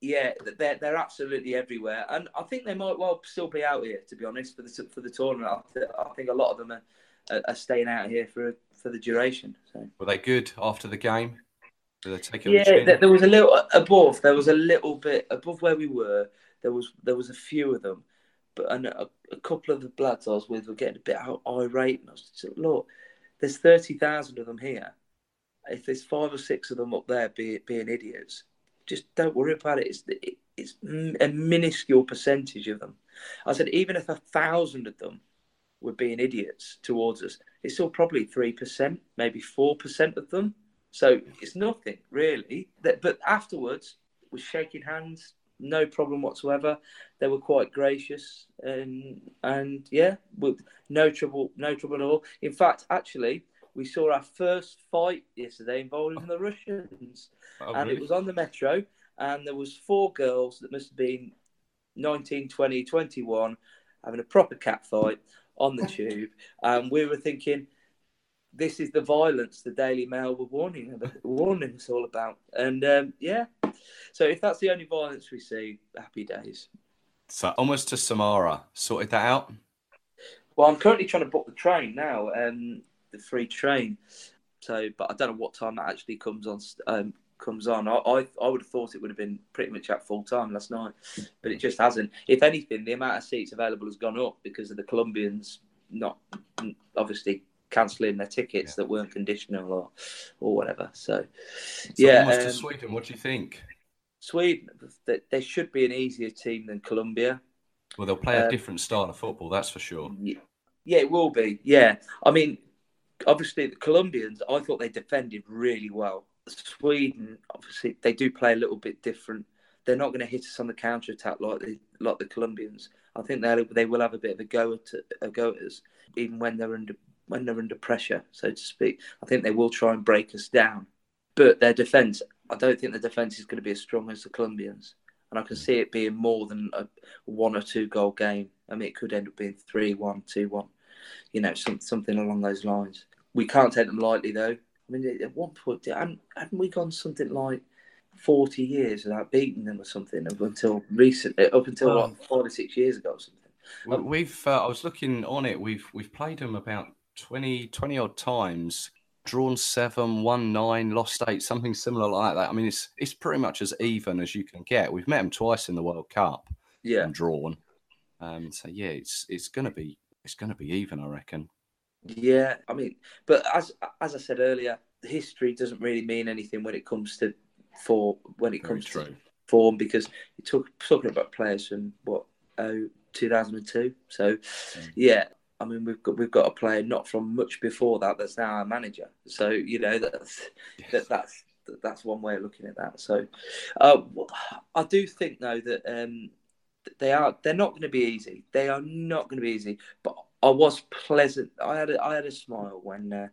Speaker 7: yeah, they're they're absolutely everywhere, and I think they might well still be out here, to be honest, for the for the tournament. I, th- I think a lot of them are, are, are staying out here for for the duration. So.
Speaker 3: Were they good after the game? Did they take it
Speaker 7: Yeah,
Speaker 3: the
Speaker 7: there was a little above. There was a little bit above where we were. There was there was a few of them, but and a, a couple of the bloods I was with were getting a bit out- irate. And I was just, look, there's thirty thousand of them here. If there's five or six of them up there be, being idiots, just don't worry about it. It's it, it's a minuscule percentage of them. I said even if a thousand of them were being idiots towards us, it's still probably three percent, maybe four percent of them. So it's nothing really. But afterwards, we're shaking hands, no problem whatsoever. They were quite gracious, and and yeah, with no trouble, no trouble at all. In fact, actually, we saw our first fight yesterday involving the Russians,
Speaker 3: Oh,
Speaker 7: and
Speaker 3: really?
Speaker 7: it was on the metro, and there was four girls that must have been 19, 20, 21, having a proper cat fight on the tube, and we were thinking this is the violence the Daily Mail were warning warning us all about. And um, yeah, so if that's the only violence we see, happy days.
Speaker 3: So almost to Samara. Sorted that out?
Speaker 7: Well, I'm currently trying to book the train now, um, the free train. So, but I don't know what time that actually comes on. Um, comes on. I, I I would have thought it would have been pretty much at full time last night, but it just hasn't. If anything, the amount of seats available has gone up because of the Colombians not obviously cancelling their tickets that weren't conditional or or whatever. So,
Speaker 3: So
Speaker 7: yeah,
Speaker 3: almost to
Speaker 7: um,
Speaker 3: Sweden. What do you think?
Speaker 7: Sweden, they, should be an easier team than Colombia.
Speaker 3: Well, they'll play a
Speaker 7: um,
Speaker 3: different style of football, that's for sure.
Speaker 7: Yeah, yeah, it will be. Yeah, I mean, obviously the Colombians, I thought they defended really well. Sweden, obviously, they do play a little bit different. They're not going to hit us on the counter attack like the like the Colombians. I think they they will have a bit of a go at a go at us, even when they're under when they're under pressure, so to speak. I think they will try and break us down. But their defence, I don't think the defence is going to be as strong as the Colombians. And I can see it being more than a one or two goal game. I mean, it could end up being 3 1, 2 1, you know, some, something along those lines. We can't take them lightly, though. I mean, at one point, hadn't, hadn't we gone something like 40 years without beating them or something up until recent, up until
Speaker 3: Well-
Speaker 7: what, five or six years ago or something?
Speaker 3: We- We've. Uh, I was looking on it. We've we've played them about 20, 20 odd times. Drawn seven, won nine, lost eight, something similar like that. I mean, it's it's pretty much as even as you can get. We've met them twice in the World Cup
Speaker 7: Yeah.
Speaker 3: and drawn. Um, so yeah, it's it's gonna be it's gonna be even, I reckon.
Speaker 7: Yeah, I mean, but as as I said earlier, history doesn't really mean anything when it comes to for when it
Speaker 3: Very
Speaker 7: comes to form because you're talk, talking about players from what oh 2002. So yeah, I mean we've got we've got a player not from much before that that's now our manager. So you know that's that, that's that's one way of looking at that. So uh, I do think though that um, they are they're not going to be easy. They are not going to be easy. But I was pleasant. I had a, I had a smile when uh,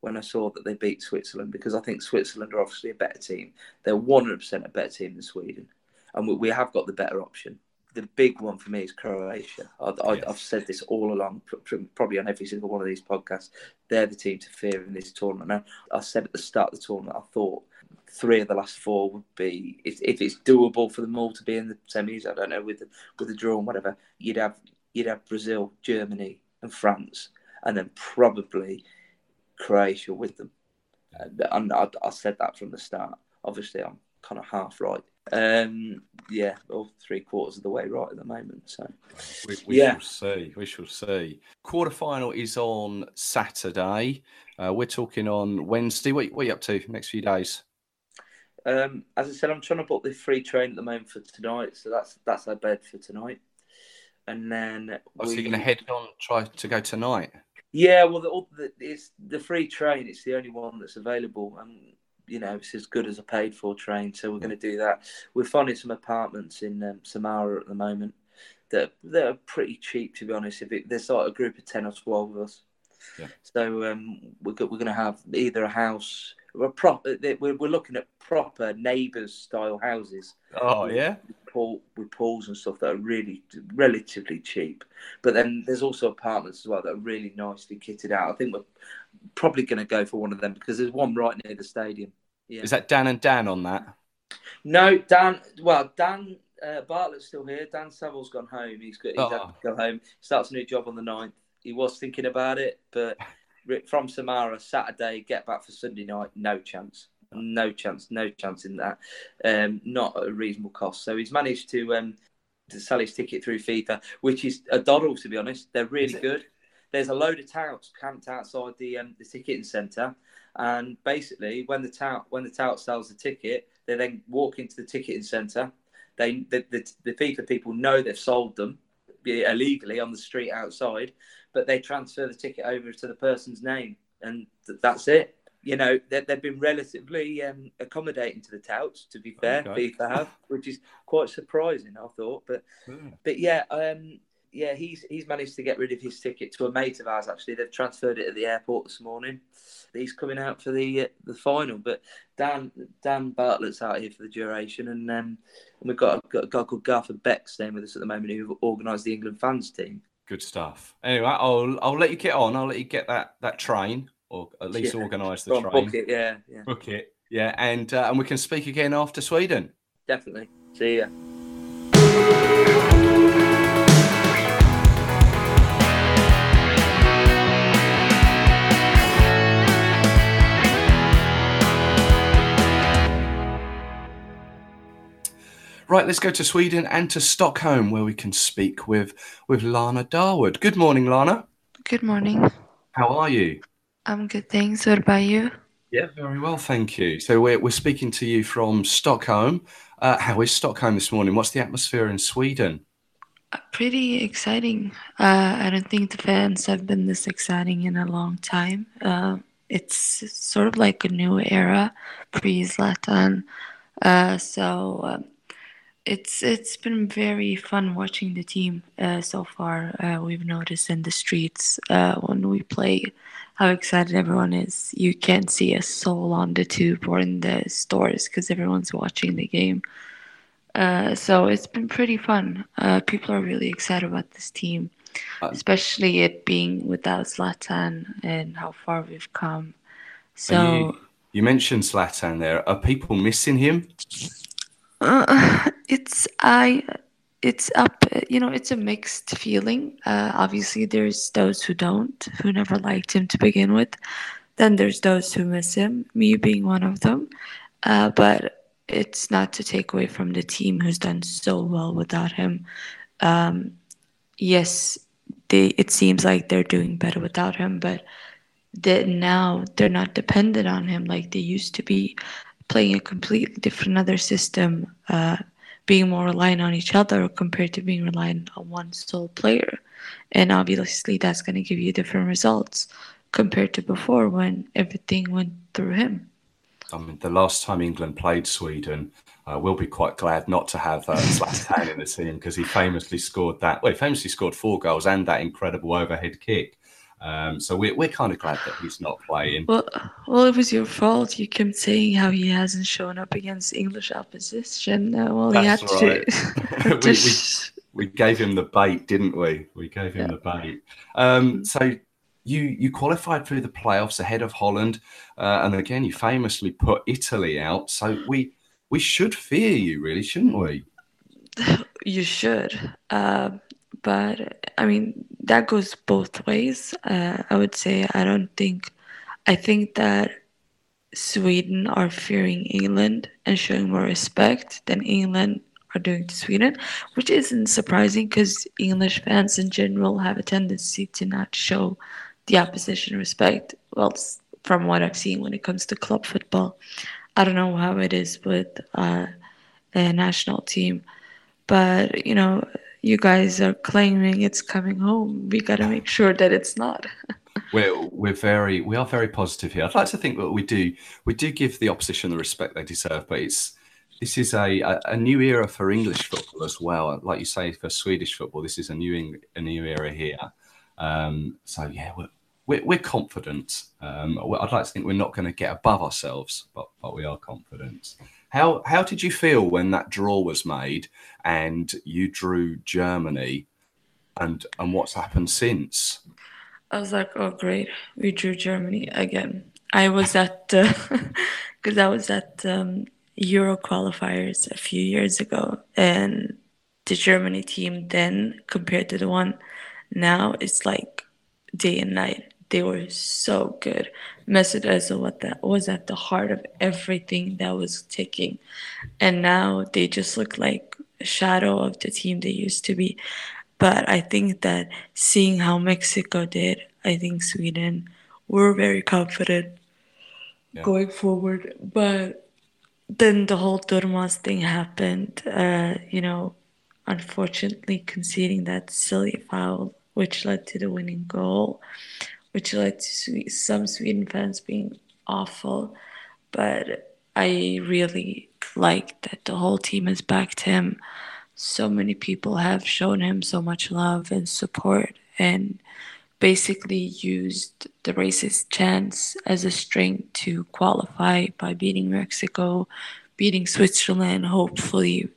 Speaker 7: when I saw that they beat Switzerland because I think Switzerland are obviously a better team. They're one hundred percent a better team than Sweden, and we, we have got the better option. The big one for me is Croatia. I, I,
Speaker 3: Yes.
Speaker 7: I've said this all along, pr- pr- probably on every single one of these podcasts. They're the team to fear in this tournament. Now, I said at the start of the tournament, I thought three of the last four would be if, if it's doable for them all to be in the semis. I don't know with the with the draw and whatever. You'd have you'd have Brazil, Germany, and France, and then probably Croatia with them. And, and I, I said that from the start. Obviously, I'm kind of half right. Um, yeah, or three quarters of the way right at the moment. So
Speaker 3: We, we
Speaker 7: Yeah.
Speaker 3: shall see. We shall see. Quarter final is on Saturday. Uh, we're talking on Wednesday. What, what are you up to next few days?
Speaker 7: Um, as I said, I'm trying to book the free train at the moment for tonight, so that's that's our bed for tonight. And then
Speaker 3: oh, so you're going to head on, try to go tonight.
Speaker 7: Yeah, well, the, the, it's the free train. It's the only one that's available, and you know it's as good as a paid for train. So we're going to do that. We're finding some apartments in um, Samara at the moment that that are pretty cheap, to be honest. If it, there's like a group of ten or twelve of us,
Speaker 3: yeah.
Speaker 7: so um, we're we're going to have either a house. We're, prop, we're, we're looking at proper neighbours style houses.
Speaker 3: Oh yeah,
Speaker 7: with, pool, with pools and stuff that are really relatively cheap. But then there's also apartments as well that are really nicely kitted out. I think we're probably going to go for one of them because there's one right near the stadium.
Speaker 3: Yeah. Is that Dan and Dan on that?
Speaker 7: No, Dan. Well, Dan uh, Bartlett's still here. Dan Saville's gone home. He's got. He's oh. had to go home. Starts a new job on the 9th. He was thinking about it, but from Samara Saturday, get back for Sunday night. No chance. No chance. No chance in that. Um, not at a reasonable cost. So he's managed to um, to sell his ticket through FIFA, which is a doddle to be honest. They're really good. There's a load of touts camped outside the um, the ticketing centre, and basically when the tout when the tout sells the ticket, they then walk into the ticketing centre they the, the, the FIFA people know they've sold them illegally on the street outside, but they transfer the ticket over to the person's name, and th- that's it. You know, they, have been relatively um, accommodating to the touts. To be fair, okay. FIFA have, which is quite surprising, I thought. But yeah. but yeah, um, yeah, he's he's managed to get rid of his ticket to a mate of ours. Actually, they've transferred it at the airport this morning. He's coming out for the uh, the final, but Dan Dan Bartlett's out here for the duration, and um, and we've got, got a guy called Garth Beck staying with us at the moment who organised the England fans team.
Speaker 3: Good stuff. Anyway, I'll I'll let you get on. I'll let you get that that train, or at least yeah. organise the train.
Speaker 7: Book it, yeah, yeah.
Speaker 3: Book it, yeah, and uh, and we can speak again after Sweden.
Speaker 7: Definitely. See ya.
Speaker 3: Right, let's go to Sweden and to Stockholm, where we can speak with with Lana Dawood. Good morning, Lana.
Speaker 8: Good morning.
Speaker 3: How are you?
Speaker 8: I'm good, thanks. What about you?
Speaker 3: Yeah, very well, thank you. So we're we're speaking to you from Stockholm. Uh, how is Stockholm this morning? What's the atmosphere in Sweden?
Speaker 8: Uh, pretty exciting. Uh, I don't think the fans have been this exciting in a long time. Uh, it's sort of like a new era pre Zlatan. Uh, so um, it's it's been very fun watching the team uh, so far. Uh, we've noticed in the streets uh, when we play how excited everyone is. You can't see a soul on the tube or in the stores because everyone's watching the game. Uh, so it's been pretty fun. Uh, people are really excited about this team, uh, especially it being without Zlatan and how far we've come. So
Speaker 3: you, you mentioned Zlatan there. Are people missing him?
Speaker 8: Uh, it's I. It's up. You know, it's a mixed feeling. Uh, obviously, there's those who don't, who never liked him to begin with. Then there's those who miss him, me being one of them. Uh, but it's not to take away from the team who's done so well without him. Um, yes, they. It seems like they're doing better without him, but that now they're not dependent on him like they used to be playing a completely different other system, uh, being more reliant on each other compared to being reliant on one sole player. And obviously, that's going to give you different results compared to before when everything went through him.
Speaker 3: I mean, the last time England played Sweden, uh, we'll be quite glad not to have uh, Zlatan in the team because he famously scored that. Well, he famously scored four goals and that incredible overhead kick. Um, so we're, we're kind of glad that he's not playing.
Speaker 8: Well, well, it was your fault. You kept saying how he hasn't shown up against English opposition. Uh, well, That's he had right.
Speaker 3: to. we, we, we, gave him the bait, didn't we? We gave him yeah. the bait. Um, so you you qualified through the playoffs ahead of Holland, uh, and again you famously put Italy out. So we we should fear you, really, shouldn't we?
Speaker 8: You should. Uh, but I mean, that goes both ways. Uh, I would say I don't think, I think that Sweden are fearing England and showing more respect than England are doing to Sweden, which isn't surprising because English fans in general have a tendency to not show the opposition respect. Well, from what I've seen when it comes to club football. I don't know how it is with uh, a national team, but you know, you guys are claiming it's coming home. We got to make sure that it's not.
Speaker 3: we're we're very we are very positive here. I'd like to think that we do we do give the opposition the respect they deserve, but it's this is a, a, a new era for English football as well. Like you say for Swedish football, this is a new a new era here. Um, so yeah, we're we're, we're confident. Um, I'd like to think we're not going to get above ourselves, but but we are confident. How how did you feel when that draw was made and you drew Germany, and and what's happened since?
Speaker 8: I was like, oh great, we drew Germany again. I was at because uh, I was at um, Euro qualifiers a few years ago, and the Germany team then compared to the one now, it's like day and night. They were so good. Mesut Özil what that was at the heart of everything that was ticking, and now they just look like a shadow of the team they used to be. But I think that seeing how Mexico did, I think Sweden were very confident yeah. going forward. But then the whole Durmaz thing happened. Uh, you know, unfortunately conceding that silly foul, which led to the winning goal, which led to some Sweden fans being awful. But I really like that the whole team has backed him. So many people have shown him so much love and support, and basically used the racist chance as a string to qualify by beating Mexico, beating Switzerland, hopefully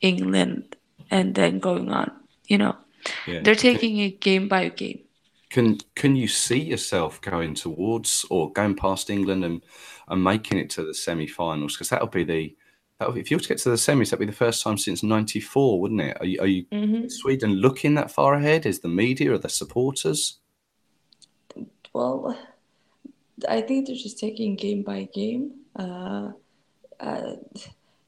Speaker 8: England, and then going on. You know, yeah. they're taking it game by game.
Speaker 3: Can can you see yourself going towards or going past England and and making it to the semi-finals? Because that'll be the if you were to get to the semis, that'd be the first time since '94, wouldn't it? Are you, are you mm-hmm. Sweden looking that far ahead? Is the media or the supporters?
Speaker 8: Well, I think they're just taking game by game. Uh, uh,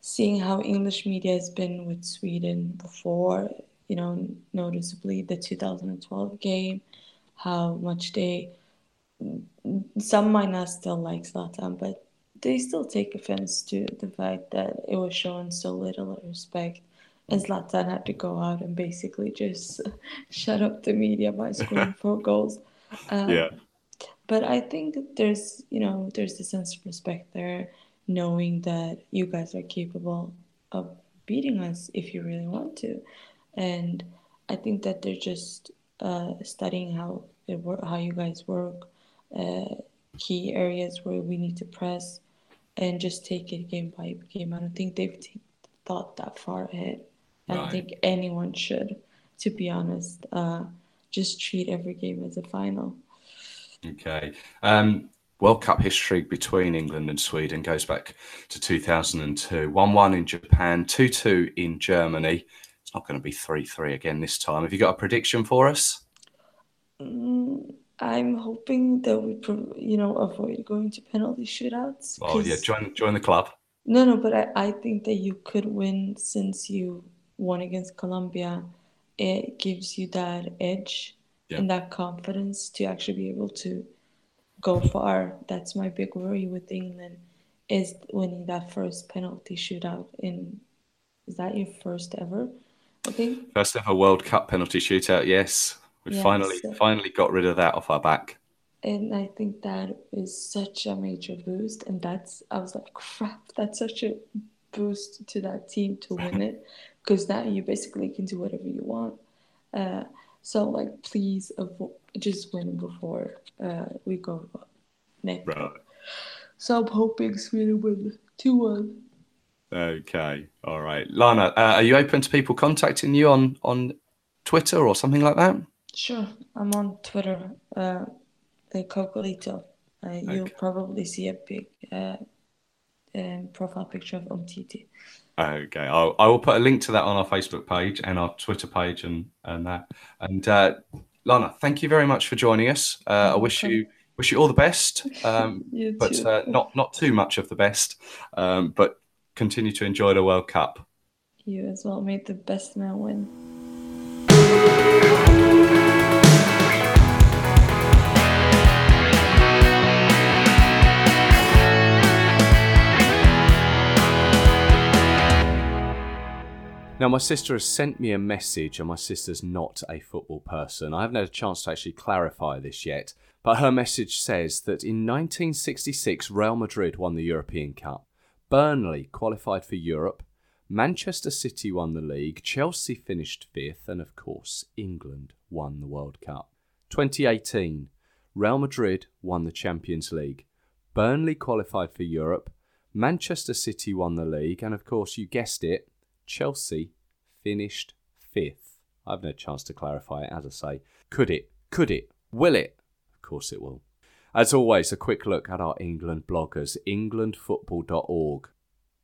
Speaker 8: seeing how English media has been with Sweden before, you know, noticeably the 2012 game, how much they, some might not still like Zlatan, but they still take offense to the fact that it was shown so little respect. And Zlatan had to go out and basically just shut up the media by scoring four goals.
Speaker 3: Um, yeah.
Speaker 8: But I think there's, you know, there's a sense of respect there, knowing that you guys are capable of beating us if you really want to. And I think that they're just studying how it work, how you guys work, uh, key areas where we need to press, and just take it game by game. I don't think they've t- thought that far ahead. I don't think anyone should, to be honest. Uh, just treat every game as a final.
Speaker 3: Okay. Um, World Cup history between England and Sweden goes back to 2002. 1 1 in Japan, 2 2 in Germany. It's not going to be 3 3 again this time. Have you got a prediction for us?
Speaker 8: Mm, I'm hoping that we, you know, avoid going to penalty shootouts.
Speaker 3: Oh yeah, join join the club.
Speaker 8: No, no, but I, I think that you could win since you won against Colombia. It gives you that edge yeah. and that confidence to actually be able to go far. That's my big worry with England is winning that first penalty shootout in is that your first ever? Think
Speaker 3: first ever World Cup penalty shootout. Yes, we yes. finally finally got rid of that off our back.
Speaker 8: And I think that is such a major boost. And that's I was like, crap, that's such a boost to that team to win it, because now you basically can do whatever you want. Uh, so like, please avoid just win before uh, we go next. Right. So I'm hoping Sweden win two one.
Speaker 3: Okay, all right, Lana. Uh, are you open to people contacting you on on Twitter or something like that?
Speaker 8: Sure, I'm on Twitter. Uh, the Cocolito. Uh, okay. You'll probably see a big uh, um, profile picture of Umtiti.
Speaker 3: Okay, I'll, I will put a link to that on our Facebook page and our Twitter page and and that. And uh, Lana, thank you very much for joining us. Uh, I wish you wish you all the best, um, but uh, not not too much of the best. Um, but continue to enjoy the World Cup.
Speaker 8: You as well. Made the best man win.
Speaker 3: Now, my sister has sent me a message, and my sister's not a football person. I haven't had a chance to actually clarify this yet, but her message says that in 1966, Real Madrid won the European Cup. Burnley qualified for Europe, Manchester City won the league, Chelsea finished fifth, and of course, England won the World Cup. 2018, Real Madrid won the Champions League, Burnley qualified for Europe, Manchester City won the league, and of course, you guessed it, Chelsea finished fifth. I've no chance to clarify it, as I say. Could it? Could it? Will it? Of course it will. As always, a quick look at our England bloggers, englandfootball.org.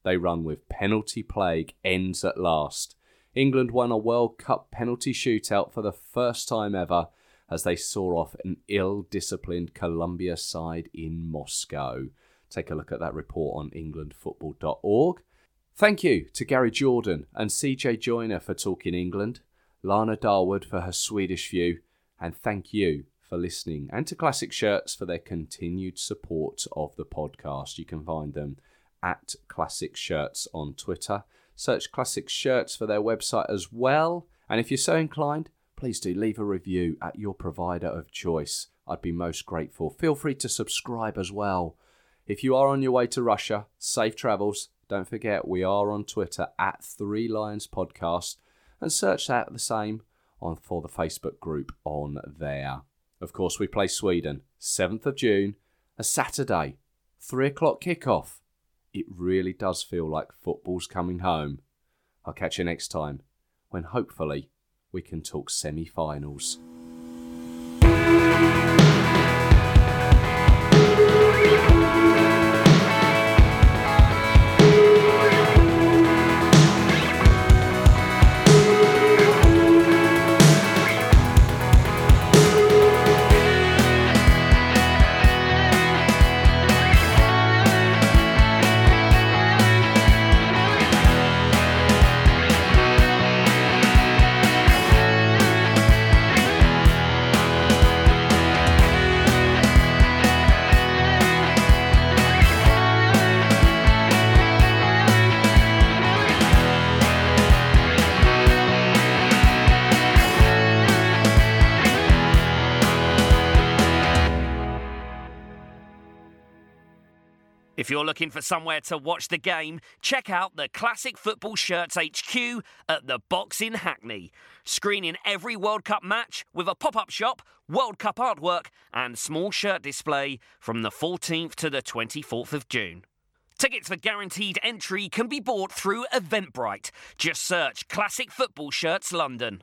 Speaker 3: They run with penalty plague ends at last. England won a World Cup penalty shootout for the first time ever as they saw off an ill disciplined Colombia side in Moscow. Take a look at that report on englandfootball.org. Thank you to Gary Jordan and CJ Joiner for talking England, Lana Dawood for her Swedish view, and thank you for listening, and to Classic Shirts for their continued support of the podcast. You can find them at Classic Shirts on Twitter. Search Classic Shirts for their website as well. And if you're so inclined, please do leave a review at your provider of choice. I'd be most grateful. Feel free to subscribe as well. If you are on your way to Russia, safe travels don't forget, we are on Twitter at Three Lions Podcast and search that the same on for the Facebook group on there. Of course, we play Sweden, 7th of June, a Saturday, 3 o'clock kickoff. It really does feel like football's coming home. I'll catch you next time when hopefully we can talk semi finals.
Speaker 1: If you're looking for somewhere to watch the game, check out the Classic Football Shirts HQ at the Box in Hackney. Screening every World Cup match with a pop up shop, World Cup artwork, and small shirt display from the 14th to the 24th of June. Tickets for guaranteed entry can be bought through Eventbrite. Just search Classic Football Shirts London.